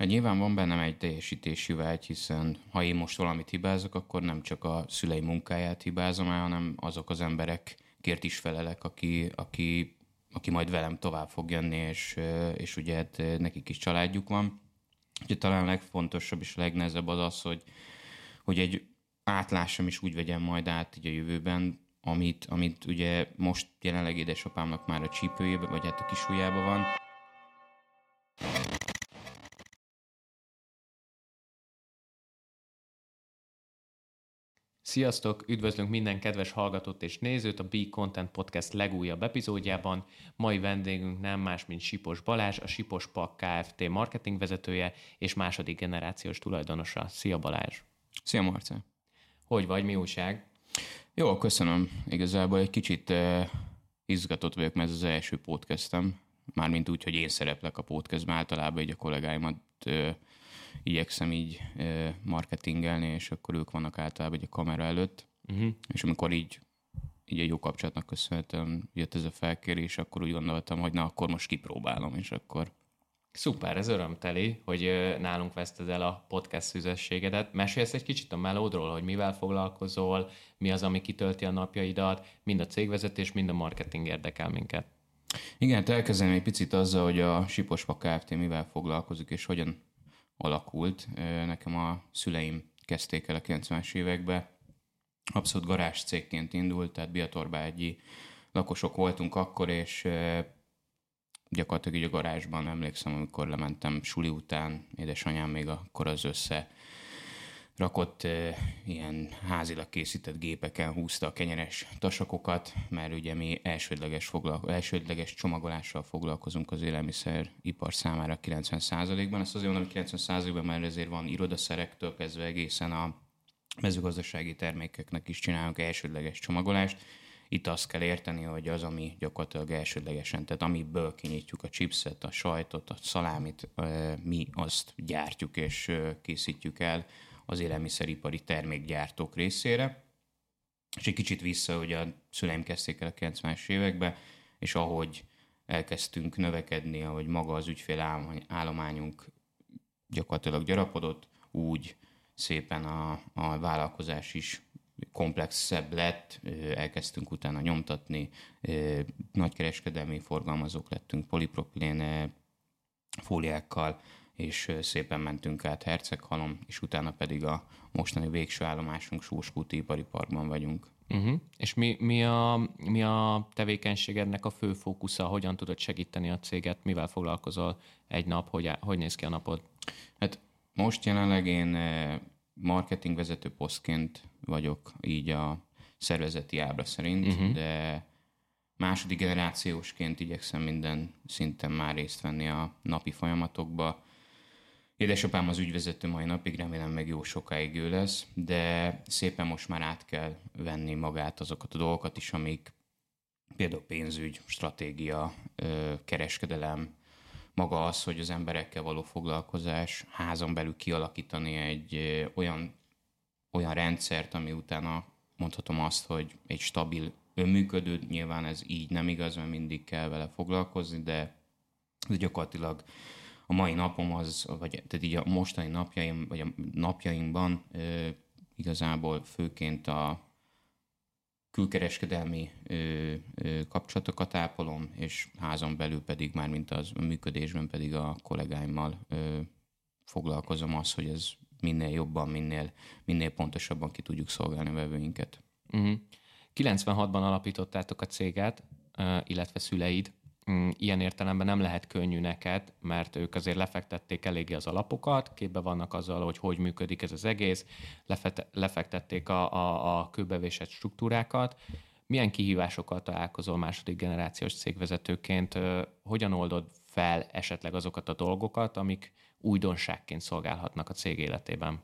Hát nyilván van bennem egy teljesítési vágy, hiszen ha én most valamit hibázok, akkor nem csak a szülei munkáját hibázom el, hanem azok az emberekért is felelek, aki, aki, aki majd velem tovább fog jönni, és, és ugye hát nekik is családjuk van. Ugye talán a legfontosabb és a legnehezebb az az, hogy, hogy egy átlásom is úgy vegyem majd át így a jövőben, amit, amit ugye most jelenleg édesapámnak már a csípőjébe, vagy hát a kisujjába van, Sziasztok! Üdvözlünk minden kedves hallgatót és nézőt a Be Content Podcast legújabb epizódjában. Mai vendégünk nem más, mint Sipos Balázs, a Sipos Pak Kft. marketingvezetője és második generációs tulajdonosa. Szia Balázs! Szia Marce! Hogy vagy, mi újság? Jó, köszönöm. Igazából egy kicsit uh, izgatott vagyok, mert ez az első podcastem. Mármint úgy, hogy én szereplek a podcastban, általában így a kollégáimat uh, igyekszem így marketingelni, és akkor ők vannak általában egy a kamera előtt, uh-huh. és amikor így így egy jó kapcsolatnak köszönhetően jött ez a felkérés, akkor úgy gondoltam, hogy na, akkor most kipróbálom, és akkor Szuper, ez örömteli, hogy nálunk veszted el a podcast szüzességedet. Mesélsz egy kicsit a melódról, hogy mivel foglalkozol, mi az, ami kitölti a napjaidat, mind a cégvezetés, mind a marketing érdekel minket. Igen, hát elkezdem egy picit azzal, hogy a Sipospa Kft. mivel foglalkozik, és hogyan alakult. Nekem a szüleim kezdték el a 90-es években. Abszolút garázs cégként indult, tehát Biatorbágyi lakosok voltunk akkor, és gyakorlatilag így a garázsban emlékszem, amikor lementem suli után, édesanyám még akkor az össze rakott ilyen házilag készített gépeken húzta a kenyeres tasakokat, mert ugye mi elsődleges, foglalko- elsődleges csomagolással foglalkozunk az élelmiszeripar számára 90%-ban. Ezt azért mondom, hogy 90%-ban, mert ezért van irodaszerektől kezdve egészen a mezőgazdasági termékeknek is csinálunk elsődleges csomagolást. Itt azt kell érteni, hogy az, ami gyakorlatilag elsődlegesen, tehát amiből kinyitjuk a chipset, a sajtot, a szalámit, mi azt gyártjuk és készítjük el az élelmiszeripari termékgyártók részére. És egy kicsit vissza, hogy a szüleim kezdték el a 90-es években, és ahogy elkezdtünk növekedni, ahogy maga az ügyfél állományunk gyakorlatilag gyarapodott, úgy szépen a, a vállalkozás is komplexebb lett, elkezdtünk utána nyomtatni, nagykereskedelmi forgalmazók lettünk polipropilén fóliákkal, és szépen mentünk át Herceghalom, és utána pedig a mostani végső állomásunk Sóskúti ipari parkban vagyunk. Uh-huh. És mi, mi, a, mi a tevékenységednek a fő fókusza? Hogyan tudod segíteni a céget? Mivel foglalkozol egy nap? Hogy, hogy néz ki a napod? Hát most jelenleg én marketingvezető posztként vagyok így a szervezeti ábra szerint, uh-huh. de második generációsként igyekszem minden szinten már részt venni a napi folyamatokba, Édesapám az ügyvezető mai napig, remélem meg jó sokáig ő lesz, de szépen most már át kell venni magát azokat a dolgokat is, amik például pénzügy, stratégia, kereskedelem, maga az, hogy az emberekkel való foglalkozás, házon belül kialakítani egy olyan, olyan rendszert, ami utána mondhatom azt, hogy egy stabil önműködő, nyilván ez így nem igaz, mert mindig kell vele foglalkozni, de gyakorlatilag a mai napom az, vagy tehát így a mostani napjaim, vagy a napjainkban ö, igazából főként a külkereskedelmi ö, ö, kapcsolatokat ápolom, és házon belül pedig már, mint az a működésben pedig a kollégáimmal ö, foglalkozom az, hogy ez minél jobban, minél, minél pontosabban ki tudjuk szolgálni a vevőinket. Uh-huh. 96-ban alapítottátok a céget, illetve szüleid. Mm, ilyen értelemben nem lehet könnyű neked, mert ők azért lefektették eléggé az alapokat, képbe vannak azzal, hogy hogy működik ez az egész, lefektették a, a, a kőbevésett struktúrákat. Milyen kihívásokkal találkozol második generációs cégvezetőként? Hogyan oldod fel esetleg azokat a dolgokat, amik újdonságként szolgálhatnak a cég életében?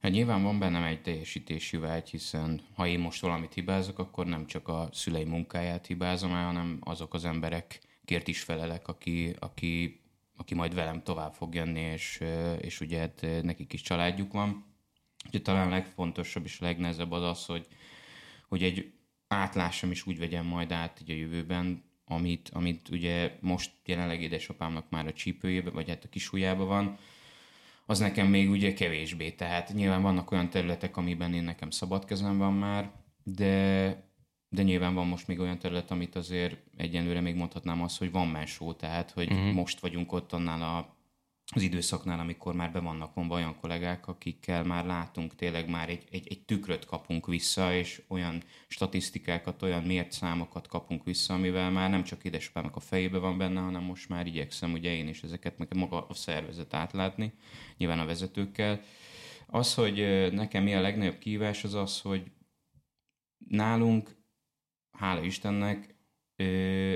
Hát nyilván van bennem egy teljesítési vágy, hiszen ha én most valamit hibázok, akkor nem csak a szülei munkáját hibázom el, hanem azok az emberekért is felelek, aki, aki, aki majd velem tovább fog jönni, és, és ugye hát nekik is családjuk van. Ugye talán a legfontosabb és a legnehezebb az az, hogy, hogy egy átlásom is úgy vegyem majd át így a jövőben, amit, amit ugye most jelenleg édesapámnak már a csípőjébe, vagy hát a kisujjába van, az nekem még ugye kevésbé. Tehát nyilván vannak olyan területek, amiben én nekem szabad kezem van már, de, de nyilván van most még olyan terület, amit azért egyenlőre még mondhatnám azt, hogy van mensó, tehát hogy uh-huh. most vagyunk ott annál a az időszaknál, amikor már be vannak vonva olyan kollégák, akikkel már látunk, tényleg már egy, egy, egy tükröt kapunk vissza, és olyan statisztikákat, olyan mért számokat kapunk vissza, amivel már nem csak édesapámnak a fejébe van benne, hanem most már igyekszem ugye én is ezeket meg maga a szervezet átlátni, nyilván a vezetőkkel. Az, hogy nekem mi a legnagyobb kívás, az az, hogy nálunk, hála Istennek,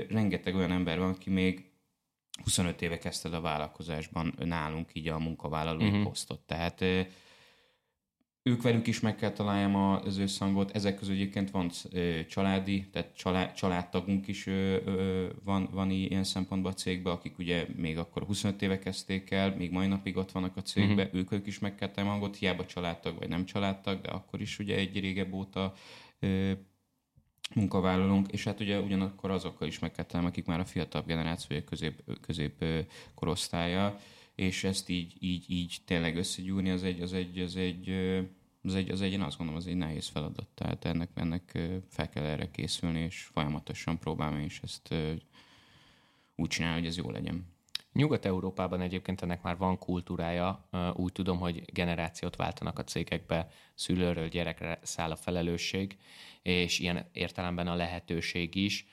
rengeteg olyan ember van, aki még 25 éve kezdted a vállalkozásban nálunk így a munkavállalói uh-huh. posztot. Tehát ők velük is meg kell találjam az összhangot. Ezek közül egyébként van családi, tehát család, családtagunk is van, van ilyen szempontban a cégben, akik ugye még akkor 25 éve kezdték el, még mai napig ott vannak a cégben, uh-huh. ők, ők is meg kell találjam hangot, hiába családtag vagy nem családtag, de akkor is ugye egy régebb óta munkavállalónk, és hát ugye ugyanakkor azokkal is megkettem, akik már a fiatalabb generáció, vagy a közép, közép korosztálya, és ezt így, így, így tényleg összegyúrni, az egy, az egy, az egy, az egy, az egy, én azt gondolom, az egy nehéz feladat. Tehát ennek, ennek fel kell erre készülni, és folyamatosan próbálom és ezt úgy csinálni, hogy ez jó legyen. Nyugat-Európában egyébként ennek már van kultúrája, úgy tudom, hogy generációt váltanak a cégekbe, szülőről gyerekre száll a felelősség, és ilyen értelemben a lehetőség is.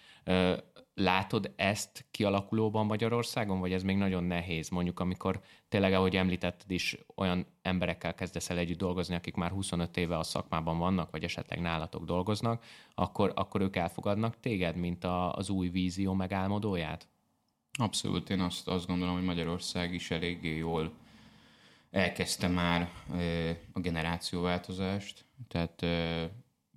Látod ezt kialakulóban Magyarországon, vagy ez még nagyon nehéz? Mondjuk, amikor tényleg, ahogy említetted is, olyan emberekkel kezdesz el együtt dolgozni, akik már 25 éve a szakmában vannak, vagy esetleg nálatok dolgoznak, akkor, akkor ők elfogadnak téged, mint a, az új vízió megálmodóját? Abszolút, én azt, azt gondolom, hogy Magyarország is eléggé jól elkezdte már a generációváltozást, tehát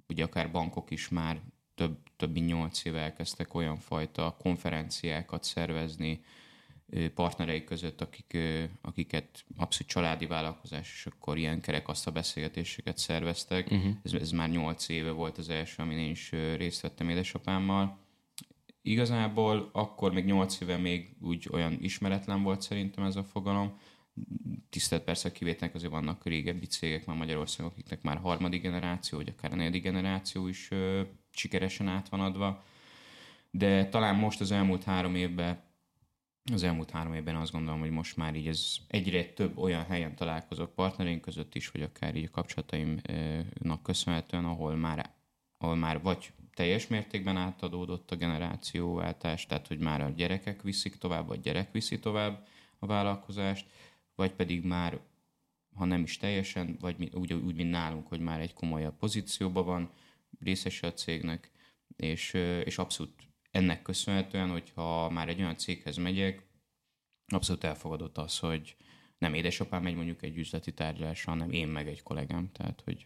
ugye akár bankok is már több, több mint nyolc éve elkezdtek olyan fajta konferenciákat szervezni partnereik között, akik, akiket abszolút családi vállalkozás, és akkor ilyen kerekasztal beszélgetéseket szerveztek. Uh-huh. Ez, ez már nyolc éve volt az első, amin én is részt vettem édesapámmal Igazából akkor még 8 éve még úgy olyan ismeretlen volt szerintem ez a fogalom. Tisztelt persze kivételnek azért vannak régebbi cégek már Magyarországon, akiknek már harmadik generáció, vagy akár a negyedik generáció is ö, sikeresen át van adva. De talán most az elmúlt három évben az elmúlt három évben azt gondolom, hogy most már így ez egyre több olyan helyen találkozok partnereink között is, vagy akár így a kapcsolataimnak köszönhetően, ahol már, ahol már vagy teljes mértékben átadódott a generációváltás, tehát hogy már a gyerekek viszik tovább, vagy gyerek viszi tovább a vállalkozást, vagy pedig már, ha nem is teljesen, vagy úgy, úgy mint nálunk, hogy már egy komolyabb pozícióban van, részese a cégnek, és, és abszolút ennek köszönhetően, hogyha már egy olyan céghez megyek, abszolút elfogadott az, hogy nem édesapám megy mondjuk egy üzleti tárgyalásra, hanem én meg egy kollégám, tehát hogy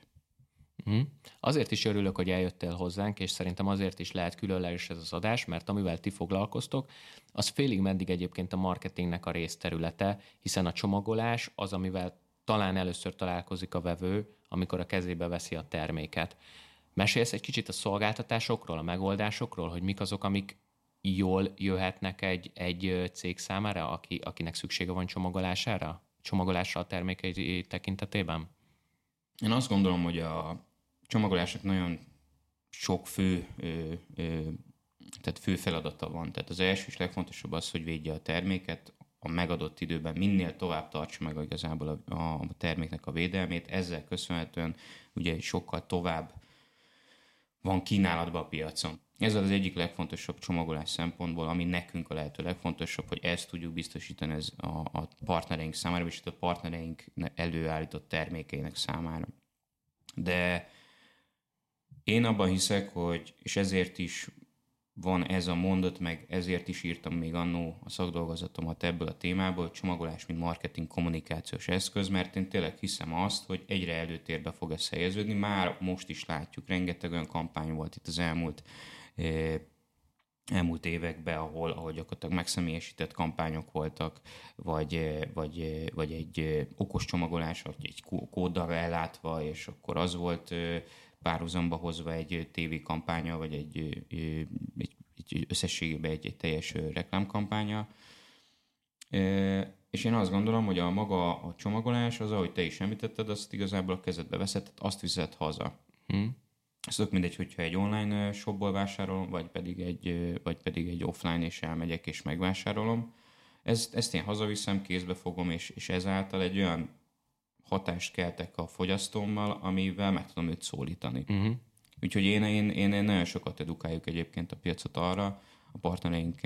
Uh-huh. Azért is örülök, hogy eljöttél hozzánk, és szerintem azért is lehet különleges ez az adás, mert amivel ti foglalkoztok, az félig meddig egyébként a marketingnek a részterülete, hiszen a csomagolás az, amivel talán először találkozik a vevő, amikor a kezébe veszi a terméket. Mesélsz egy kicsit a szolgáltatásokról, a megoldásokról, hogy mik azok, amik jól jöhetnek egy, egy cég számára, aki, akinek szüksége van csomagolására? Csomagolásra a termékei tekintetében? Én azt gondolom, hogy a csomagolásnak nagyon sok fő, ö, ö, tehát fő feladata van. Tehát az első és legfontosabb az, hogy védje a terméket, a megadott időben minél tovább tartsa meg igazából a, a terméknek a védelmét. Ezzel köszönhetően ugye sokkal tovább van kínálatban a piacon. Ez az egyik legfontosabb csomagolás szempontból, ami nekünk a lehető legfontosabb, hogy ezt tudjuk biztosítani ez a, a partnereink számára, és a partnereink előállított termékeinek számára. De én abban hiszek, hogy, és ezért is van ez a mondat, meg ezért is írtam még annó a szakdolgozatomat ebből a témából, hogy csomagolás, mint marketing kommunikációs eszköz, mert én tényleg hiszem azt, hogy egyre előtérbe fog ez helyeződni. Már most is látjuk, rengeteg olyan kampány volt itt az elmúlt eh, elmúlt években, ahol, ahol gyakorlatilag megszemélyesített kampányok voltak, vagy, eh, vagy, eh, vagy egy okos csomagolás, vagy egy kóddal ellátva, és akkor az volt párhuzamba hozva egy TV kampánya, vagy egy, egy, egy egy összességében egy, egy teljes reklámkampánya. És én azt gondolom, hogy a maga a csomagolás, az, ahogy te is említetted, azt igazából a kezedbe veszed, azt viszed haza. Hmm. Ez tök mindegy, hogyha egy online shopból vásárolom, vagy pedig egy, vagy pedig egy offline, és elmegyek és megvásárolom. Ezt, ezt én hazaviszem, kézbe fogom, és, és ezáltal egy olyan hatást keltek a fogyasztómmal, amivel meg tudom őt szólítani. Uh-huh. Úgyhogy én, én, én, én nagyon sokat edukáljuk egyébként a piacot arra, a partnereink,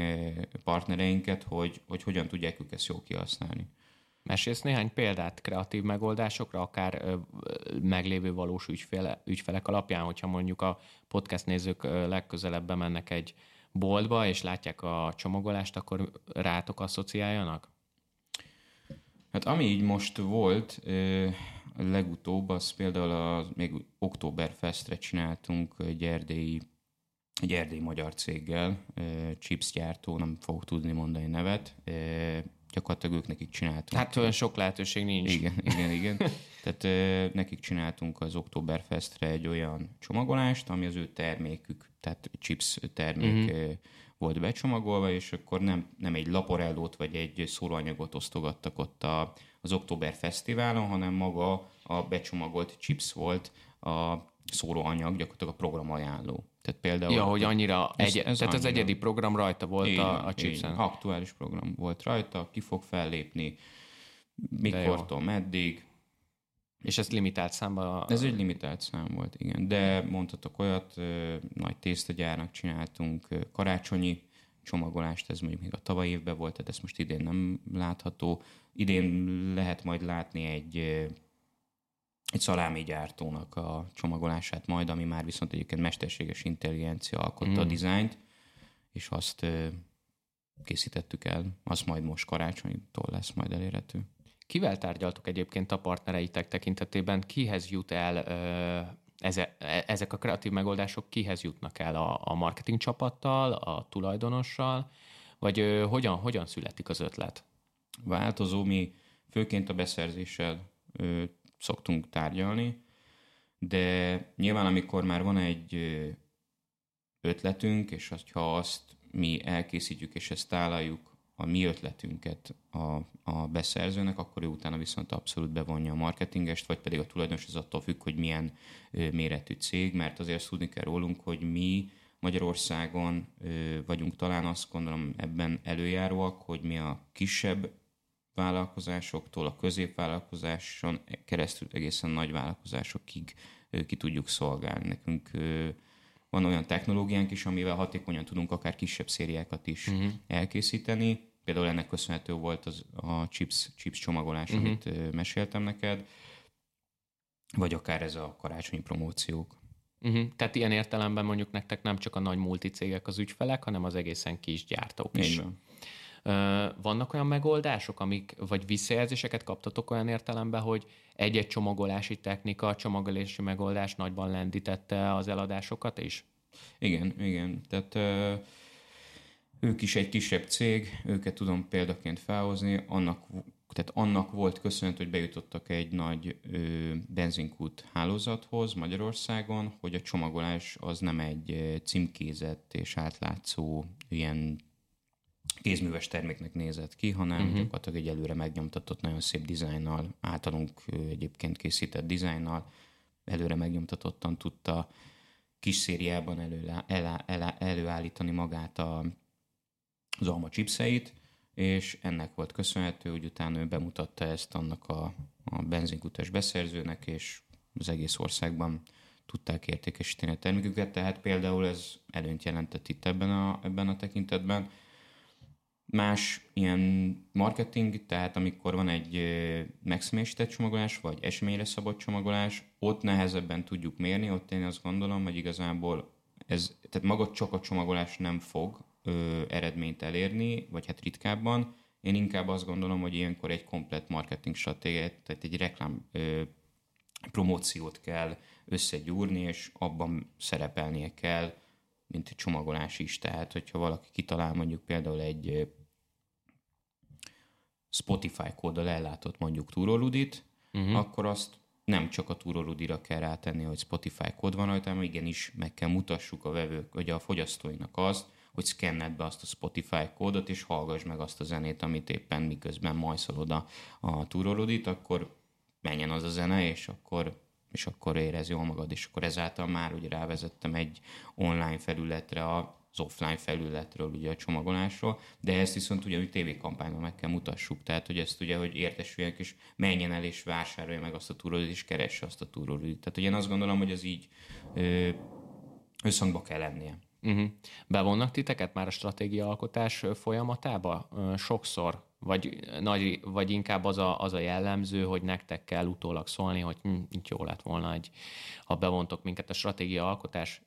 partnereinket, hogy, hogy hogyan tudják ők ezt jól kihasználni. Mesélsz néhány példát kreatív megoldásokra, akár ö, meglévő valós ügyfele, ügyfelek alapján, hogyha mondjuk a podcast nézők ö, legközelebb bemennek egy boltba, és látják a csomagolást, akkor rátok asszociáljanak? Hát ami így most volt, ö, legutóbb, az például a, még Oktoberfestre csináltunk egy erdélyi, egy erdélyi magyar céggel, chips gyártó, nem fogok tudni mondani nevet, gyakorlatilag ők nekik csináltunk. Hát olyan sok lehetőség nincs. Igen, igen, igen. Tehát nekik csináltunk az Oktoberfestre egy olyan csomagolást, ami az ő termékük, tehát chips termék uh-huh. Volt becsomagolva, és akkor nem, nem egy laporellót vagy egy szóróanyagot osztogattak ott a, az Oktober Fesztiválon, hanem maga a becsomagolt chips volt a szóróanyag, gyakorlatilag a programajánló. Tehát például... Ja, hogy annyira, ez, egy, ez tehát annyira, az egyedi program rajta volt így, a, a chipsen. Aktuális program volt rajta, ki fog fellépni, mikortól, meddig. És ez limitált számba? Ez egy limitált szám volt, igen. De mondhatok olyat, nagy tésztagyárnak csináltunk karácsonyi csomagolást, ez mondjuk még a tavaly évben volt, tehát ezt most idén nem látható. Idén lehet majd látni egy egy szalámi gyártónak a csomagolását majd, ami már viszont egyébként mesterséges intelligencia alkotta mm. a dizájnt, és azt készítettük el, az majd most karácsonytól lesz majd elérhető. Kivel tárgyaltuk egyébként a partnereitek tekintetében? Kihez jut el e, ezek a kreatív megoldások kihez jutnak el? A, a marketing csapattal, a tulajdonossal, vagy hogyan, hogyan születik az ötlet? Változó, mi főként a beszerzéssel szoktunk tárgyalni, de nyilván amikor már van egy ötletünk, és ha azt mi elkészítjük és ezt tálaljuk a mi ötletünket a, a beszerzőnek, akkor ő utána viszont abszolút bevonja a marketingest, vagy pedig a tulajdonos az attól függ, hogy milyen ö, méretű cég, mert azért tudni kell rólunk, hogy mi Magyarországon ö, vagyunk talán azt gondolom ebben előjáróak, hogy mi a kisebb vállalkozásoktól a középvállalkozáson keresztül egészen nagy vállalkozásokig ki tudjuk szolgálni. Nekünk van olyan technológiánk is, amivel hatékonyan tudunk akár kisebb szériákat is uh-huh. elkészíteni. Például ennek köszönhető volt az, a chips, chips csomagolás, uh-huh. amit meséltem neked, vagy akár ez a karácsonyi promóciók. Uh-huh. Tehát ilyen értelemben mondjuk nektek nem csak a nagy multicégek az ügyfelek, hanem az egészen kis gyártók is. Így van. Vannak olyan megoldások, amik, vagy visszajelzéseket kaptatok olyan értelemben, hogy egy-egy csomagolási technika, csomagolási megoldás nagyban lendítette az eladásokat is? Igen, igen. Tehát ők is egy kisebb cég, őket tudom példaként felhozni, annak, tehát annak volt köszönhető, hogy bejutottak egy nagy ö, benzinkút hálózathoz Magyarországon, hogy a csomagolás az nem egy címkézett és átlátszó ilyen kézműves terméknek nézett ki, hanem uh-huh. gyakorlatilag egy előre megnyomtatott, nagyon szép dizájnnal, általunk egyébként készített dizájnnal, előre megnyomtatottan tudta kis szériában elő, elá, elá, előállítani magát a, az alma chipseit, és ennek volt köszönhető, hogy utána ő bemutatta ezt annak a, a benzinkutas beszerzőnek, és az egész országban tudták értékesíteni a terméküket, tehát például ez előnyt jelentett itt ebben a, ebben a tekintetben. Más ilyen marketing, tehát amikor van egy megszemélyesített csomagolás, vagy eseményre szabott csomagolás, ott nehezebben tudjuk mérni, ott én azt gondolom, hogy igazából ez, tehát maga csak a csomagolás nem fog ö, eredményt elérni, vagy hát ritkábban. Én inkább azt gondolom, hogy ilyenkor egy komplet marketing stratégiát, tehát egy reklám ö, promóciót kell összegyúrni, és abban szerepelnie kell, mint egy csomagolás is. Tehát, hogyha valaki kitalál mondjuk például egy Spotify kóddal ellátott mondjuk túroludit, uh-huh. akkor azt nem csak a túroludira kell rátenni, hogy Spotify kód van rajta, hanem igenis meg kell mutassuk a vevők, vagy a fogyasztóinak azt, hogy szkenned be azt a Spotify kódot, és hallgass meg azt a zenét, amit éppen miközben majszolod a, a túrolódit, akkor menjen az a zene, és akkor és akkor érez jól magad, és akkor ezáltal már ugye rávezettem egy online felületre az offline felületről, ugye a csomagolásról, de ezt viszont ugye tévékampányban meg kell mutassuk, tehát hogy ezt ugye, hogy értesüljenek, és menjen el és vásárolja meg azt a túrolót, és keresse azt a túrolót. Tehát ugye én azt gondolom, hogy ez így ö, összhangba kell lennie. Uh-huh. Bevonnak titeket már a stratégia alkotás folyamatába? Sokszor vagy, nagy, vagy inkább az a, az a jellemző, hogy nektek kell utólag szólni, hogy hm, jó lett volna, egy, ha bevontok minket a stratégia alkotás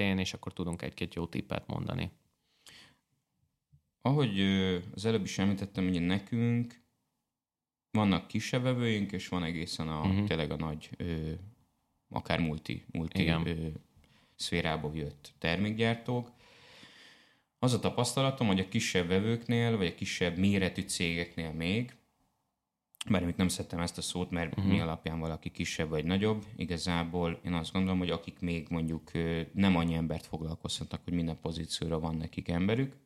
kezdetén, és akkor tudunk egy-két jó tippet mondani. Ahogy az előbb is említettem, hogy nekünk vannak kisebb vevőink, és van egészen a, uh-huh. tényleg a nagy, ö, akár multi, multi ö, szférából jött termékgyártók, az a tapasztalatom, hogy a kisebb vevőknél, vagy a kisebb méretű cégeknél még, bár még nem szedtem ezt a szót, mert uh-huh. mi alapján valaki kisebb vagy nagyobb, igazából én azt gondolom, hogy akik még mondjuk nem annyi embert foglalkoztatnak, hogy minden pozícióra van nekik emberük,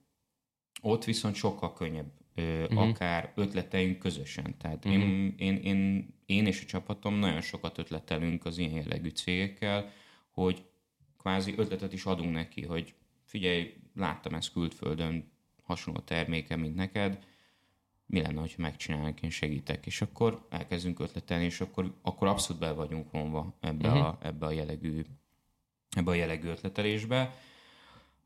ott viszont sokkal könnyebb uh-huh. akár ötleteink közösen. Tehát uh-huh. én, én, én, én és a csapatom nagyon sokat ötletelünk az ilyen jellegű cégekkel, hogy kvázi ötletet is adunk neki, hogy figyelj, láttam ezt külföldön, hasonló terméke, mint neked, mi lenne, ha megcsinálnak, én segítek, és akkor elkezdünk ötletelni, és akkor, akkor abszolút be vagyunk vonva ebbe, uh-huh. a, ebbe, a jellegű, ebbe a jellegű ötletelésbe.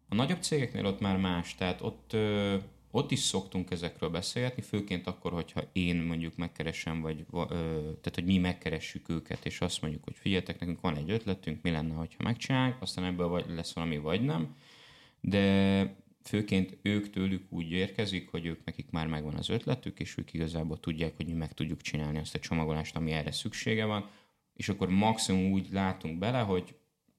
A nagyobb cégeknél ott már más, tehát ott, ö, ott is szoktunk ezekről beszélgetni, főként akkor, hogyha én mondjuk megkeresem, vagy ö, tehát, hogy mi megkeressük őket, és azt mondjuk, hogy figyeljetek, nekünk van egy ötletünk, mi lenne, ha megcsinálják, aztán ebből vagy, lesz valami, vagy nem de főként ők tőlük úgy érkezik, hogy ők nekik már megvan az ötletük, és ők igazából tudják, hogy mi meg tudjuk csinálni azt a csomagolást, ami erre szüksége van, és akkor maximum úgy látunk bele, hogy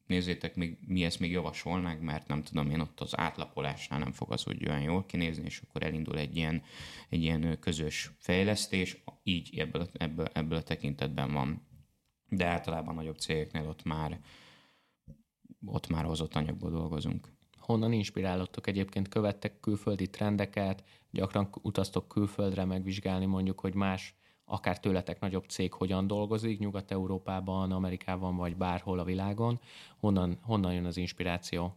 nézzétek, még, mi ezt még javasolnánk, mert nem tudom én, ott az átlapolásnál nem fog az úgy olyan jól kinézni, és akkor elindul egy ilyen, egy ilyen közös fejlesztés, így ebből, ebből, ebből a tekintetben van. De általában nagyobb cégeknél ott már, ott már hozott anyagból dolgozunk honnan inspirálódtok egyébként, követtek külföldi trendeket, gyakran utaztok külföldre megvizsgálni mondjuk, hogy más akár tőletek nagyobb cég hogyan dolgozik, Nyugat-Európában, Amerikában vagy bárhol a világon. Honnan, honnan jön az inspiráció?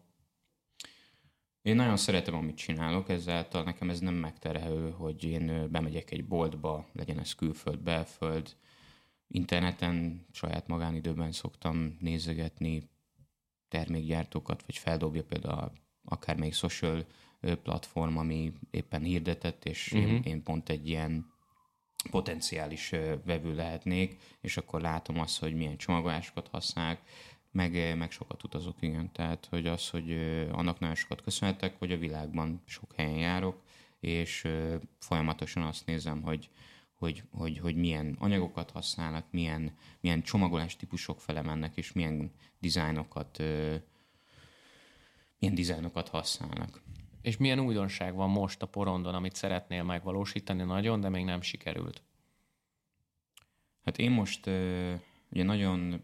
Én nagyon szeretem, amit csinálok, ezáltal nekem ez nem megterhelő, hogy én bemegyek egy boltba, legyen ez külföld, belföld, interneten, saját magánidőben szoktam nézegetni termékgyártókat, vagy feldobja például akár még social platform, ami éppen hirdetett, és uh-huh. én, mhm. én pont egy ilyen potenciális vevő lehetnék, és akkor látom azt, hogy milyen csomagolásokat használják, meg, meg sokat utazok, igen. Tehát, hogy az, hogy annak nagyon sokat köszönhetek, hogy a világban sok helyen járok, és folyamatosan azt nézem, hogy, hogy, hogy, hogy milyen anyagokat használnak, milyen, milyen csomagolás típusok fele mennek, és milyen dizájnokat milyen dizájnokat használnak. És milyen újdonság van most a porondon, amit szeretnél megvalósítani nagyon, de még nem sikerült? Hát én most ugye nagyon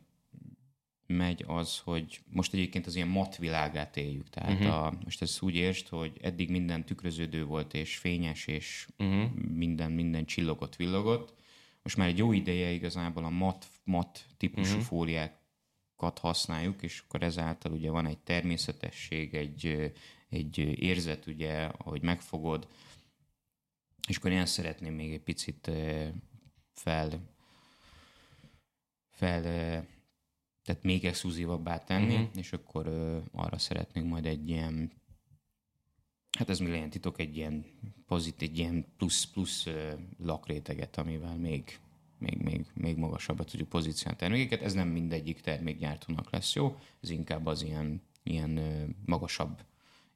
megy az, hogy most egyébként az ilyen mat világát éljük. Tehát uh-huh. a, most ez úgy értsd, hogy eddig minden tükröződő volt, és fényes, és uh-huh. minden, minden csillogott, villogott. Most már egy jó ideje igazából a mat, mat típusú uh-huh. fóliák használjuk, és akkor ezáltal ugye van egy természetesség, egy, egy érzet, ugye, ahogy megfogod, és akkor én szeretném még egy picit fel, fel tehát még exkluzívabbá tenni, uh-huh. és akkor arra szeretnénk majd egy ilyen hát ez még legyen titok, egy ilyen pozitív, egy ilyen plusz-plusz lakréteget, amivel még még, még, még magasabbra tudjuk pozícionálni termékeket. Ez nem mindegyik termékgyártónak lesz jó, ez inkább az ilyen, ilyen magasabb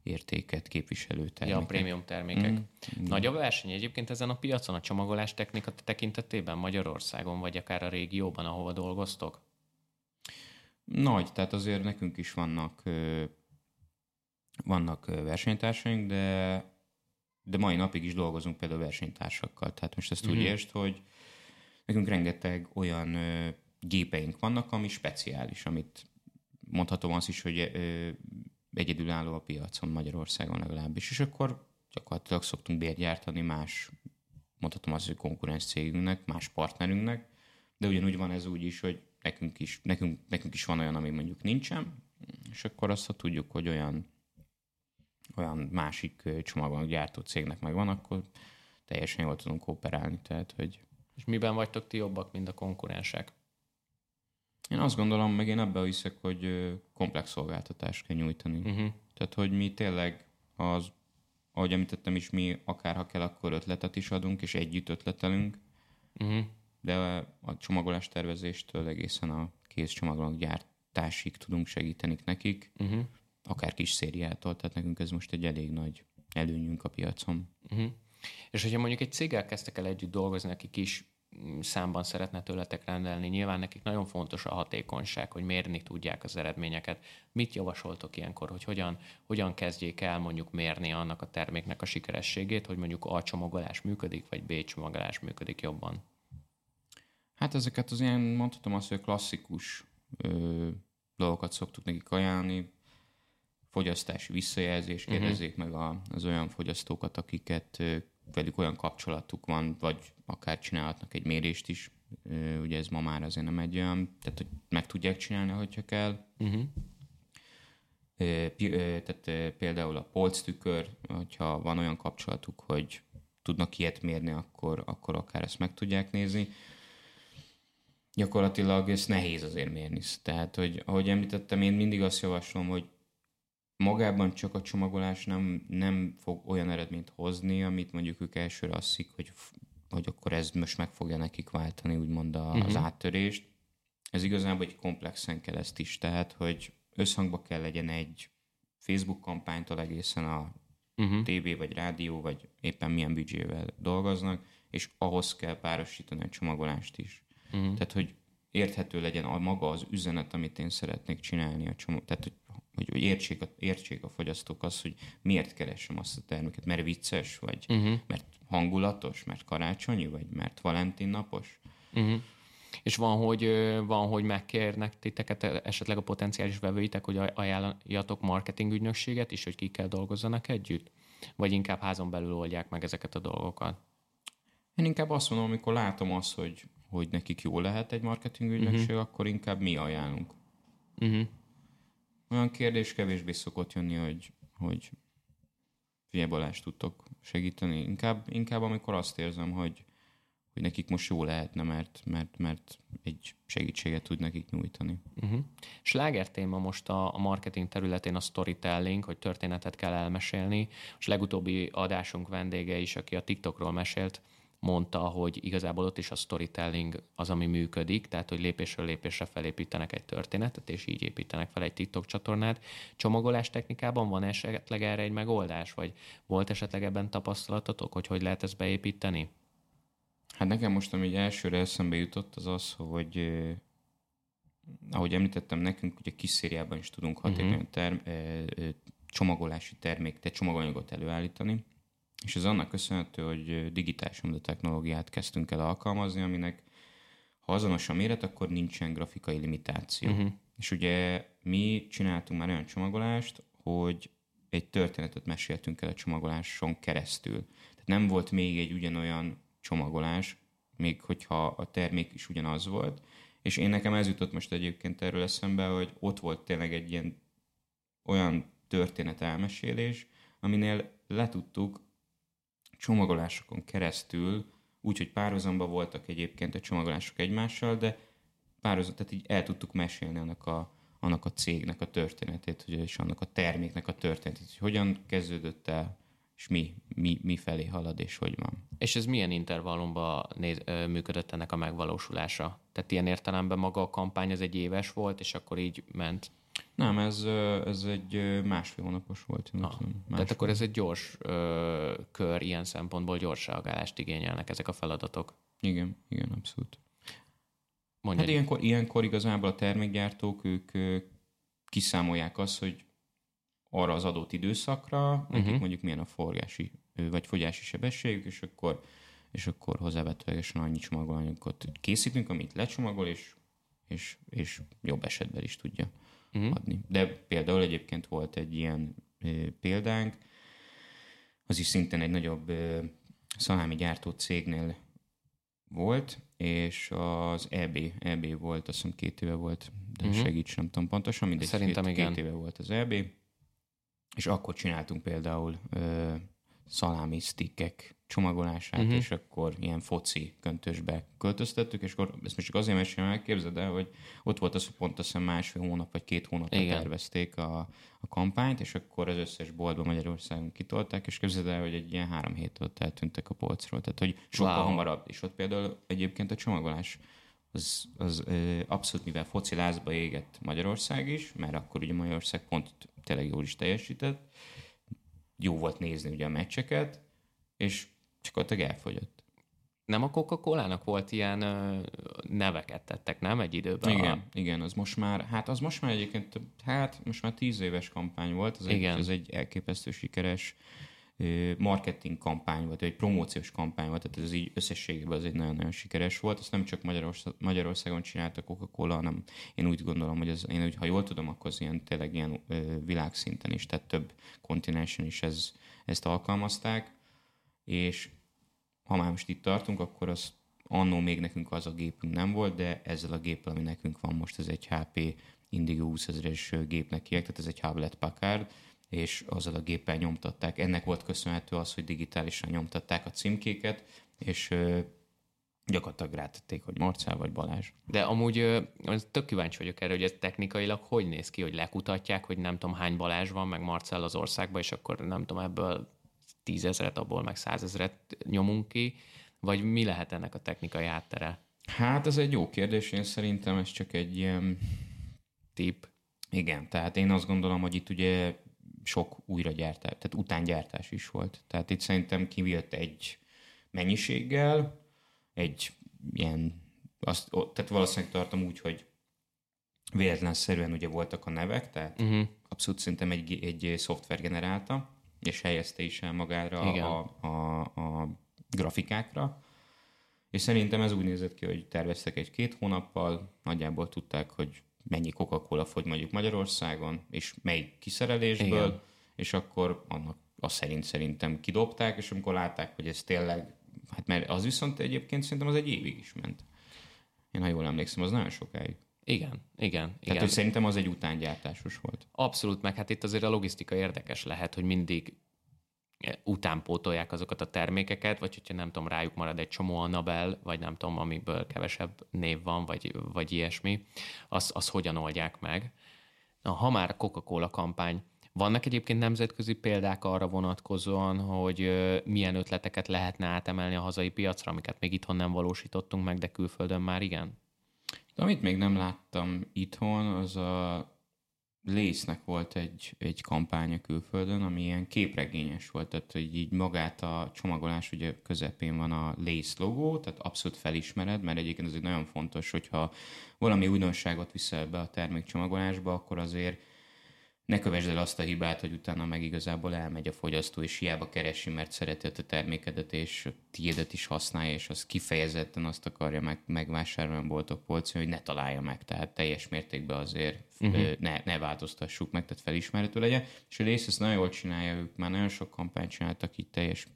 értéket képviselő termékek. Ja, a prémium termékek. Mm. Nagy a verseny egyébként ezen a piacon, a csomagolás technika tekintetében Magyarországon, vagy akár a régióban, ahova dolgoztok? Nagy, tehát azért nekünk is vannak vannak versenytársaink, de de mai napig is dolgozunk például versenytársakkal. Tehát most ezt mm-hmm. úgy mhm. értsd, hogy Nekünk rengeteg olyan ö, gépeink vannak, ami speciális, amit mondhatom azt is, hogy ö, egyedülálló a piacon Magyarországon legalábbis, és akkor gyakorlatilag szoktunk bért gyártani más, mondhatom azt, hogy konkurens cégünknek, más partnerünknek, de ugyanúgy van ez úgy is, hogy nekünk is, nekünk, nekünk is van olyan, ami mondjuk nincsen, és akkor azt, ha tudjuk, hogy olyan, olyan másik csomagon gyártó cégnek meg van, akkor teljesen jól tudunk kooperálni. Tehát, hogy... És miben vagytok ti jobbak, mint a konkurensek? Én azt gondolom, meg én ebbe hiszek, hogy komplex szolgáltatást kell nyújtani. Uh-huh. Tehát, hogy mi tényleg az, ahogy említettem is, mi akár ha kell, akkor ötletet is adunk, és együtt ötletelünk, uh-huh. de a csomagolás tervezéstől egészen a kész csomagolók gyártásig tudunk segíteni nekik, uh-huh. akár kis szériától, tehát nekünk ez most egy elég nagy előnyünk a piacon. Uh-huh. És hogyha mondjuk egy céggel kezdtek el együtt dolgozni, akik is számban szeretne tőletek rendelni. Nyilván nekik nagyon fontos a hatékonyság, hogy mérni tudják az eredményeket. Mit javasoltok ilyenkor, hogy hogyan, hogyan kezdjék el mondjuk mérni annak a terméknek a sikerességét, hogy mondjuk A csomagolás működik, vagy B csomagolás működik jobban? Hát ezeket az ilyen, mondhatom azt, hogy klasszikus ö, dolgokat szoktuk nekik ajánlani, fogyasztási visszajelzés, mhm. kérdezzék uh-huh. meg a, az olyan fogyasztókat, akiket velük olyan kapcsolatuk van, vagy akár csinálhatnak egy mérést is, ugye ez ma már azért nem egy olyan, tehát hogy meg tudják csinálni, hogyha kell. Uh-huh. Tehát például a polctükör, hogyha van olyan kapcsolatuk, hogy tudnak ilyet mérni, akkor, akkor akár ezt meg tudják nézni. Gyakorlatilag ez nehéz azért mérni. Tehát, hogy ahogy említettem, én mindig azt javaslom, hogy magában csak a csomagolás nem, nem fog olyan eredményt hozni, amit mondjuk ők elsőre azt hiszik, hogy, hogy akkor ez most meg fogja nekik váltani, úgymond a, uh-huh. az mhm. áttörést. Ez igazából egy komplexen kell ezt is, tehát, hogy összhangba kell legyen egy Facebook kampánytól egészen a uh-huh. TV vagy rádió, vagy éppen milyen büdzsével dolgoznak, és ahhoz kell párosítani a csomagolást is. Uh-huh. Tehát, hogy érthető legyen a maga az üzenet, amit én szeretnék csinálni a csomag. Tehát, hogy hogy, hogy értsék, a, értsék a fogyasztók azt, hogy miért keresem azt a terméket, mert vicces, vagy uh-huh. mert hangulatos, mert karácsonyi, vagy mert Valentin napos. Uh-huh. És van hogy, van, hogy megkérnek titeket esetleg a potenciális vevőitek, hogy ajánljatok marketing ügynökséget is, hogy kikkel dolgozzanak együtt? Vagy inkább házon belül oldják meg ezeket a dolgokat? Én inkább azt mondom, amikor látom azt, hogy, hogy nekik jó lehet egy marketing ügynökség, uh-huh. akkor inkább mi ajánlunk. Uh-huh olyan kérdés kevésbé szokott jönni, hogy, hogy figyelj Balázs, tudtok segíteni. Inkább, inkább amikor azt érzem, hogy, hogy nekik most jó lehetne, mert, mert, mert egy segítséget tud nekik nyújtani. Uh-huh. Sláger téma most a, a marketing területén a storytelling, hogy történetet kell elmesélni. És legutóbbi adásunk vendége is, aki a TikTokról mesélt, mondta, hogy igazából ott is a storytelling az, ami működik, tehát hogy lépésről lépésre felépítenek egy történetet, és így építenek fel egy TikTok csatornát. Csomagolás technikában van esetleg erre egy megoldás, vagy volt esetleg ebben tapasztalatotok, hogy hogy lehet ezt beépíteni? Hát nekem most, ami elsőre eszembe jutott, az az, hogy eh, ahogy említettem, nekünk ugye kis szériában is tudunk hatékony uh-huh. term, eh, eh, csomagolási termék, tehát csomaganyagot előállítani, és ez annak köszönhető, hogy digitális technológiát kezdtünk el alkalmazni, aminek ha azonos a méret, akkor nincsen grafikai limitáció. Uh-huh. És ugye mi csináltunk már olyan csomagolást, hogy egy történetet meséltünk el a csomagoláson keresztül. Tehát nem volt még egy ugyanolyan csomagolás, még hogyha a termék is ugyanaz volt. És én nekem ez jutott most egyébként erről eszembe, hogy ott volt tényleg egy ilyen olyan történet elmesélés, aminél letudtuk csomagolásokon keresztül, úgyhogy párhuzamban voltak egyébként a csomagolások egymással, de párhuzam, tehát így el tudtuk mesélni annak a, annak a cégnek a történetét, és annak a terméknek a történetét, hogy hogyan kezdődött el, és mi, mi, mi felé halad, és hogy van. És ez milyen intervallumban néz, működött ennek a megvalósulása? Tehát ilyen értelemben maga a kampány ez egy éves volt, és akkor így ment nem, ez, ez egy másfél hónapos volt. Ah, másfél. Tehát akkor ez egy gyors ö, kör, ilyen szempontból gyors reagálást igényelnek ezek a feladatok. Igen, igen, abszolút. Mondja hát ilyenkor, ilyenkor igazából a termékgyártók, ők kiszámolják azt, hogy arra az adott időszakra, uh-huh. nekik mondjuk milyen a forgási vagy fogyási sebességük, és akkor, és akkor hozzávetőlegesen annyi csomagolanyagot készítünk, amit lecsomagol, és, és, és jobb esetben is tudja uh-huh. adni. De például egyébként volt egy ilyen példánk, az is szintén egy nagyobb szalámi gyártó cégnél volt, és az EB, EB volt, azt hiszem két éve volt, de uh-huh. segíts, nem tudom pontosan, mindegy, Szerintem két, igen. két éve volt az EB, és akkor csináltunk például ö, szalámi stickek csomagolását, uh-huh. és akkor ilyen foci köntösbe költöztettük, és akkor ezt most csak azért mesélem képzeld el, hogy ott volt az, hogy pont azt hiszem másfél hónap vagy két hónapra Igen. tervezték a, a kampányt, és akkor az összes boltban Magyarországon kitolták, és képzeld el, hogy egy ilyen három hét alatt eltűntek a polcról. Tehát, hogy sokkal Wow. hamarabb. És ott például egyébként a csomagolás az, az ö, abszolút, mivel foci lázba égett Magyarország is, mert akkor ugye Magyarország pont tényleg jól is teljesített, jó volt nézni ugye a meccseket, és csak ott elfogyott. Nem a Coca-Cola-nak volt ilyen ö, neveket tettek, nem? Egy időben. Igen, A, igen, az most már, hát az most már egyébként, hát most már tíz éves kampány volt, az egy, Igen. ez egy elképesztő sikeres marketing kampány volt, vagy egy promóciós kampány volt, tehát ez így összességében az egy nagyon-nagyon sikeres volt. Azt nem csak Magyarország, Magyarországon csinálta a Coca-Cola, hanem én úgy gondolom, hogy az, én úgy, ha jól tudom, akkor az ilyen tényleg ilyen világszinten is, tehát több kontinensen is ez, ezt alkalmazták, és ha már most itt tartunk, akkor az annó még nekünk az a gépünk nem volt, de ezzel a géppel, ami nekünk van most, ez egy HP Indigo 20 ezeres gépnek hívják, tehát ez egy Hewlett Packard, és azzal a géppel nyomtatták. Ennek volt köszönhető az, hogy digitálisan nyomtatták a címkéket, és gyakorlatilag rátették, hogy Marcel vagy Balázs. de amúgy az tök kíváncsi vagyok erre, hogy ez technikailag hogy néz ki, hogy lekutatják, hogy nem tudom hány Balázs van, meg Marcell az országban, és akkor nem tudom ebből tízezret, abból meg százezret nyomunk ki, vagy mi lehet ennek a technikai háttere? Hát ez egy jó kérdés, én szerintem ez csak egy ilyen Tip. Igen, tehát én azt gondolom, hogy itt ugye sok újragyártás, tehát utángyártás is volt. Tehát itt szerintem kijött egy mennyiséggel, egy ilyen, azt, tehát valószínűleg tartom úgy, hogy véletlenszerűen ugye voltak a nevek, tehát Uh-huh. abszolút szerintem egy, egy szoftver generálta, és helyezte is el magára Igen. a, a, a grafikákra. És szerintem ez úgy nézett ki, hogy terveztek egy-két hónappal, nagyjából tudták, hogy mennyi Coca-Cola fogy mondjuk Magyarországon, és melyik kiszerelésből, Igen. és akkor annak azt szerint szerintem kidobták, és amikor látták, hogy ez tényleg, hát mert az viszont egyébként szerintem az egy évig is ment. Én ha jól emlékszem, az nagyon sokáig. Igen, igen, Tehát, igen. hogy szerintem az egy utángyártásos volt. Abszolút, meg hát itt azért a logisztika érdekes lehet, hogy mindig eh, utánpótolják azokat a termékeket, vagy hogyha nem tudom, rájuk marad egy csomó Annabel, vagy nem tudom, amikből kevesebb név van, vagy, vagy ilyesmi, az, az hogyan oldják meg. Na, ha már a Coca-Cola kampány, vannak egyébként nemzetközi példák arra vonatkozóan, hogy milyen ötleteket lehetne átemelni a hazai piacra, amiket még itthon nem valósítottunk meg, de külföldön már igen? Amit még nem láttam itthon, az a Lésznek volt egy, egy kampánya külföldön, ami ilyen képregényes volt, tehát hogy így magát a csomagolás, ugye közepén van a Lész logó, tehát abszolút felismered, mert egyébként ez egy nagyon fontos, hogyha valami újdonságot viszel be a termékcsomagolásba, akkor azért ne kövesd el azt a hibát, hogy utána meg igazából elmegy a fogyasztó, és hiába keresi, mert szereti a te termékedet, és a tiédet is használja, és az kifejezetten azt akarja meg, megvásárolni a boltok polcon, hogy ne találja meg. Tehát teljes mértékben azért uh-huh. ne, ne változtassuk meg, tehát felismerhető legyen. És a rész ezt nagyon jól csinálja, ők már nagyon sok kampányt csináltak így teljes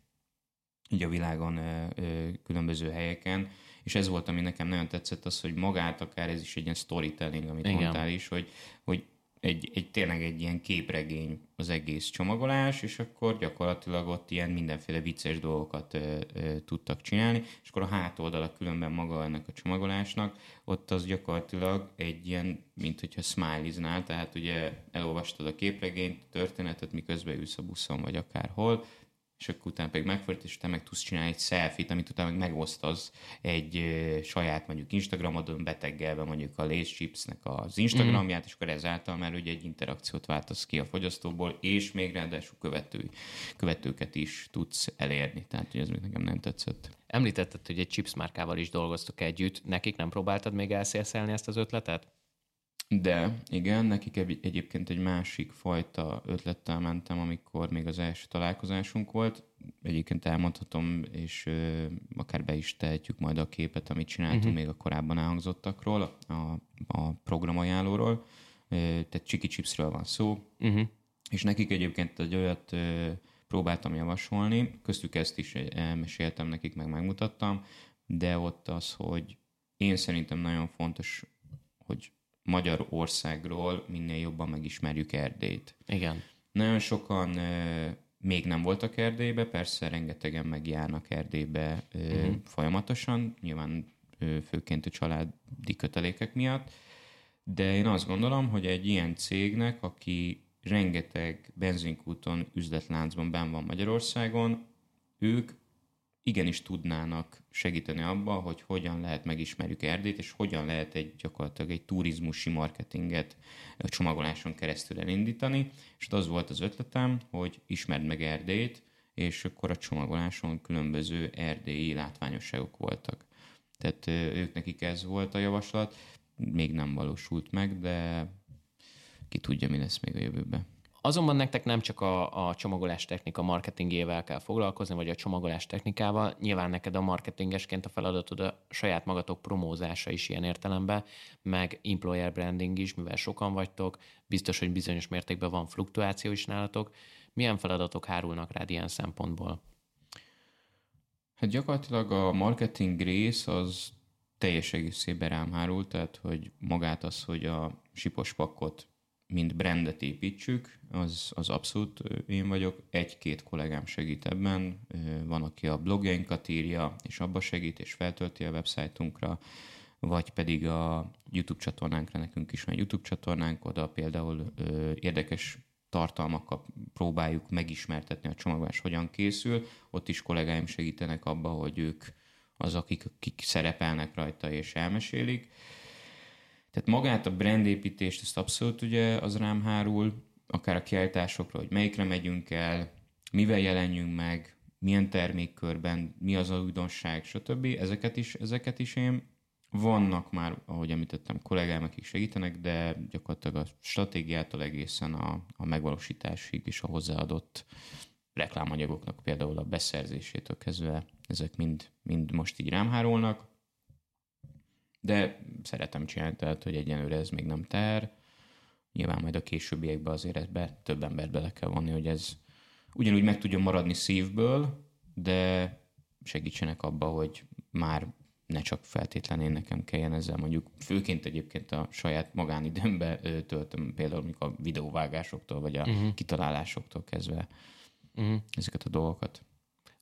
így a világon ö, ö, különböző helyeken, és ez volt, ami nekem nagyon tetszett, az, hogy magát akár ez is egy ilyen storytelling, amit Igen. mondtál is, hogy, hogy egy, egy, tényleg egy ilyen képregény az egész csomagolás, és akkor gyakorlatilag ott ilyen mindenféle vicces dolgokat ö, ö, tudtak csinálni, és akkor a hátoldala különben maga ennek a csomagolásnak, ott az gyakorlatilag egy ilyen, mint hogyha smiley tehát ugye elolvastad a képregényt, történetet, miközben ülsz a buszon, vagy akárhol, és akkor utána pedig megfordít, és te meg tudsz csinálni egy selfie-t, amit utána meg megosztasz egy saját mondjuk Instagramodon beteggelve mondjuk a Lace Chipsnek az Instagramját, és akkor ezáltal már ugye egy interakciót váltasz ki a fogyasztóból, és még ráadásul követő, követőket is tudsz elérni. Tehát, hogy ez még nekem nem tetszett. Említetted, hogy egy chips márkával is dolgoztok együtt. Nekik nem próbáltad még elszélszelni ezt az ötletet? De igen, nekik egy- egyébként egy másik fajta ötlettel mentem, amikor még az első találkozásunk volt. Egyébként elmondhatom, és ö, akár be is tehetjük majd a képet, amit csináltunk uh-huh. még a korábban elhangzottakról, a, a programajánlóról. tehát Chiki Chipsről van szó, Uh-huh. és nekik egyébként egy olyat ö, próbáltam javasolni, köztük ezt is elmeséltem nekik, meg megmutattam, de ott az, hogy én szerintem nagyon fontos, hogy Magyarországról minél jobban megismerjük Erdélyt. Igen. Nagyon sokan még nem voltak Erdélybe, persze rengetegen megjárnak Erdélybe uh-huh. folyamatosan, nyilván főként a családi kötelékek miatt, de én azt gondolom, hogy egy ilyen cégnek, aki rengeteg benzinkúton, üzletláncban ben van Magyarországon, ők igenis tudnának segíteni abba, hogy hogyan lehet megismerjük Erdélyt, és hogyan lehet egy gyakorlatilag egy turizmusi marketinget a csomagoláson keresztül elindítani. És az volt az ötletem, hogy ismerd meg Erdélyt, és akkor a csomagoláson különböző erdélyi látványosságok voltak. Tehát ők nekik ez volt a javaslat, még nem valósult meg, de ki tudja, mi lesz még a jövőben. Azonban nektek nem csak a, a csomagolás technika marketingével kell foglalkozni, vagy a csomagolás technikával. Nyilván neked a marketingesként a feladatod a saját magatok promózása is ilyen értelemben, meg employer branding is, mivel sokan vagytok, biztos, hogy bizonyos mértékben van fluktuáció is nálatok. Milyen feladatok hárulnak rád ilyen szempontból? Hát gyakorlatilag a marketing rész az teljes egészében rám hárul, tehát hogy magát az, hogy a sipos pakkot mint brandet építsük, az, az abszolút ö, én vagyok. Egy-két kollégám segít ebben, Ö, van, aki a blogjainkat írja, és abba segít, és feltölti a websájtunkra, vagy pedig a YouTube csatornánkra, nekünk is van YouTube csatornánk, oda például ö, érdekes tartalmakkal próbáljuk megismertetni a csomagolás, hogyan készül. Ott is kollégáim segítenek abba, hogy ők az, akik, akik szerepelnek rajta és elmesélik. Tehát magát a brandépítést, ezt abszolút ugye az rám hárul, akár a kiállításokra, hogy melyikre megyünk el, mivel jelenjünk meg, milyen termékkörben, mi az a újdonság, stb. Ezeket is, ezeket is én. Vannak már, ahogy említettem, kollégám, akik segítenek, de gyakorlatilag a stratégiától egészen a, a megvalósításig is a hozzáadott reklámanyagoknak például a beszerzésétől kezdve ezek mind, mind most így rám hárulnak de szeretem csinálni, tehát hogy egyenlőre ez még nem ter. Nyilván majd a későbbiekben azért ebbe több embert bele kell vonni, hogy ez ugyanúgy meg tudjon maradni szívből, de segítsenek abba, hogy már ne csak feltétlenül én nekem kelljen ezzel mondjuk, főként egyébként a saját magánidőmbe töltöm például mondjuk a videóvágásoktól, vagy a uh-huh. kitalálásoktól kezdve uh-huh. ezeket a dolgokat.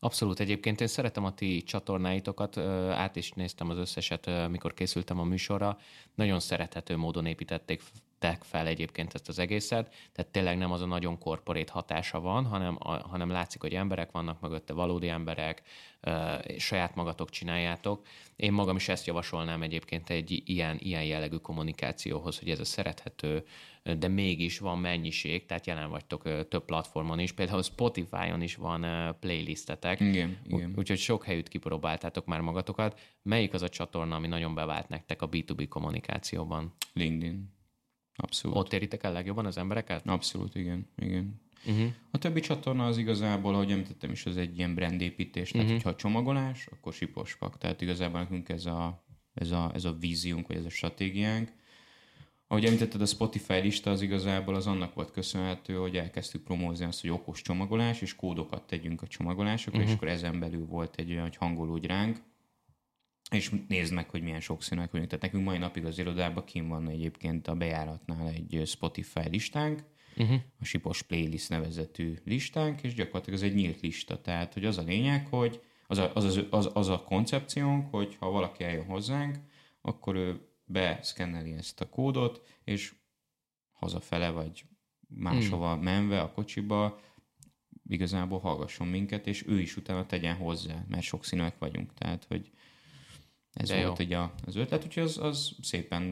Abszolút egyébként én szeretem a ti csatornáitokat, át is néztem az összeset, mikor készültem a műsorra. Nagyon szerethető módon építették tek fel egyébként ezt az egészet, tehát tényleg nem az a nagyon korporét hatása van, hanem, a, hanem látszik, hogy emberek vannak mögötte, valódi emberek, ö, saját magatok csináljátok. Én magam is ezt javasolnám egyébként egy ilyen, ilyen jellegű kommunikációhoz, hogy ez a szerethető, de mégis van mennyiség, tehát jelen vagytok több platformon is, például Spotify-on is van playlistetek, Igen, igen. Ú- úgyhogy sok helyütt kipróbáltátok már magatokat. Melyik az a csatorna, ami nagyon bevált nektek a B2B kommunikációban? LinkedIn. Abszolút. Ott éritek el legjobban az embereket? Abszolút, igen. igen. Uh-huh. A többi csatorna az igazából, ahogy említettem is, az egy ilyen brandépítés. Tehát, Mhm. hogyha csomagolás, akkor sipospak. Tehát igazából nekünk ez a, ez a, ez a víziunk, vagy ez a stratégiánk. Ahogy említetted, a Spotify lista az igazából az annak volt köszönhető, hogy elkezdtük promózni azt, hogy okos csomagolás, és kódokat tegyünk a csomagolásokra, uh-huh. és akkor ezen belül volt egy olyan, hogy hangolódj ránk, és nézd meg, hogy milyen sokszínűek vagyunk. Tehát nekünk mai napig az irodában kim van egyébként a bejáratnál egy Spotify listánk, Uh-huh. a Sipos Playlist nevezetű listánk, és gyakorlatilag ez egy nyílt lista. Tehát, hogy az a lényeg, hogy az a, az, az, az, az a koncepciónk, hogy ha valaki eljön hozzánk, akkor ő beszkenneli ezt a kódot, és hazafele vagy máshova menve a kocsiba igazából hallgasson minket, és ő is utána tegyen hozzá, mert sokszínűek vagyunk. Tehát, hogy ez De jó. volt ugye az ötlet, úgyhogy az, az szépen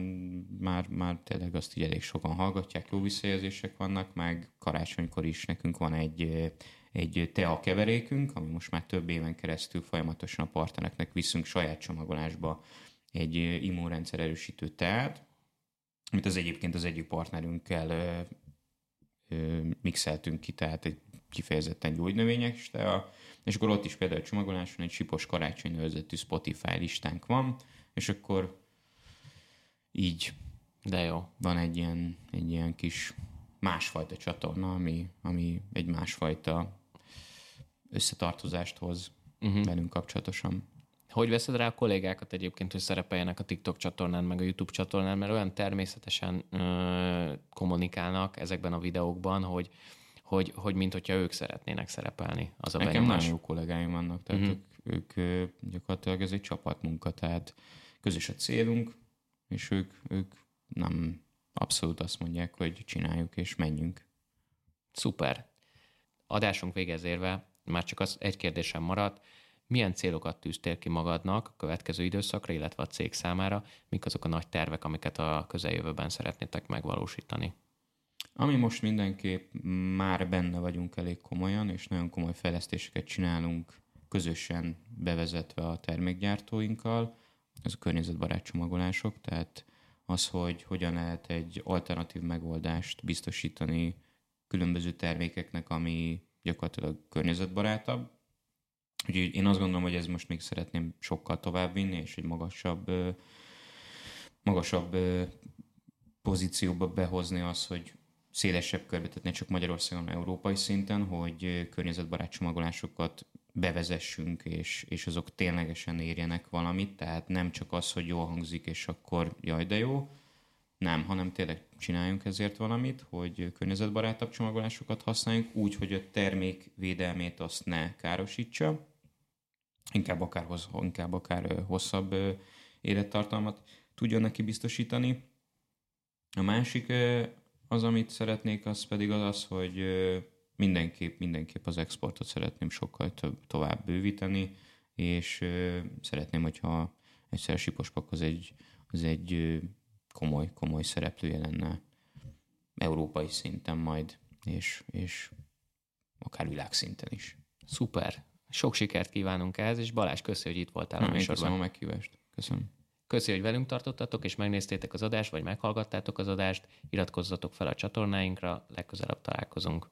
már, már tényleg azt így elég sokan hallgatják, jó visszajelzések vannak, meg karácsonykor is nekünk van egy, eh, egy tea keverékünk, ami most már több éven keresztül folyamatosan a partnereknek viszünk saját csomagolásba egy eh, immunrendszer erősítő teát, amit az egyébként az egyik partnerünkkel ö, mixeltünk ki, tehát egy kifejezetten gyógynövényes tea, és akkor ott is például a csomagoláson egy sipos karácsony nevezetű Spotify listánk van, és akkor így De jó. Van egy ilyen, egy ilyen kis másfajta csatorna, ami, ami egy másfajta összetartozást hoz uh-huh. velünk kapcsolatosan. Hogy veszed rá a kollégákat egyébként, hogy szerepeljenek a TikTok csatornán, meg a YouTube csatornán, mert olyan természetesen ö, kommunikálnak ezekben a videókban, hogy hogy, hogy mint hogyha ők szeretnének szerepelni. Az a Nekem benyomás. nagyon jó kollégáim vannak, tehát uh-huh. ők, ők gyakorlatilag ez egy csapatmunka, tehát közös a célunk, és ők, ők nem abszolút azt mondják, hogy csináljuk és menjünk. Szuper. Adásunk végez érve, már csak az egy kérdésem maradt, milyen célokat tűztél ki magadnak a következő időszakra, illetve a cég számára, mik azok a nagy tervek, amiket a közeljövőben szeretnétek megvalósítani? Ami most mindenképp már benne vagyunk elég komolyan, és nagyon komoly fejlesztéseket csinálunk közösen bevezetve a termékgyártóinkkal, ez a környezetbarát csomagolások, tehát az, hogy hogyan lehet egy alternatív megoldást biztosítani különböző termékeknek, ami gyakorlatilag környezetbarátabb. Úgyhogy én azt gondolom, hogy ez most még szeretném sokkal tovább vinni, és egy magasabb, magasabb pozícióba behozni az, hogy szélesebb körbe, tehát ne csak Magyarországon, európai szinten, hogy környezetbarát csomagolásokat bevezessünk, és, és azok ténylegesen érjenek valamit, tehát nem csak az, hogy jól hangzik, és akkor jaj, de jó, nem, hanem tényleg csináljunk ezért valamit, hogy környezetbarátabb csomagolásokat használjunk, úgy, hogy a termék védelmét azt ne károsítsa, inkább akár, inkább akár hosszabb élettartalmat tudjon neki biztosítani. A másik az, amit szeretnék, az pedig az az, hogy mindenképp, mindenképp az exportot szeretném sokkal több, tovább bővíteni, és szeretném, hogyha egyszer Sipospak az egy, az egy komoly, komoly szereplője lenne európai szinten majd, és, és akár világszinten is. Szuper! Sok sikert kívánunk ehhez, és Balázs, köszi, hogy itt voltál Na, a műsorban. Köszönöm a meghívást. Köszönöm. Köszi, hogy velünk tartottatok, és megnéztétek az adást, vagy meghallgattátok az adást. Iratkozzatok fel a csatornáinkra, legközelebb találkozunk.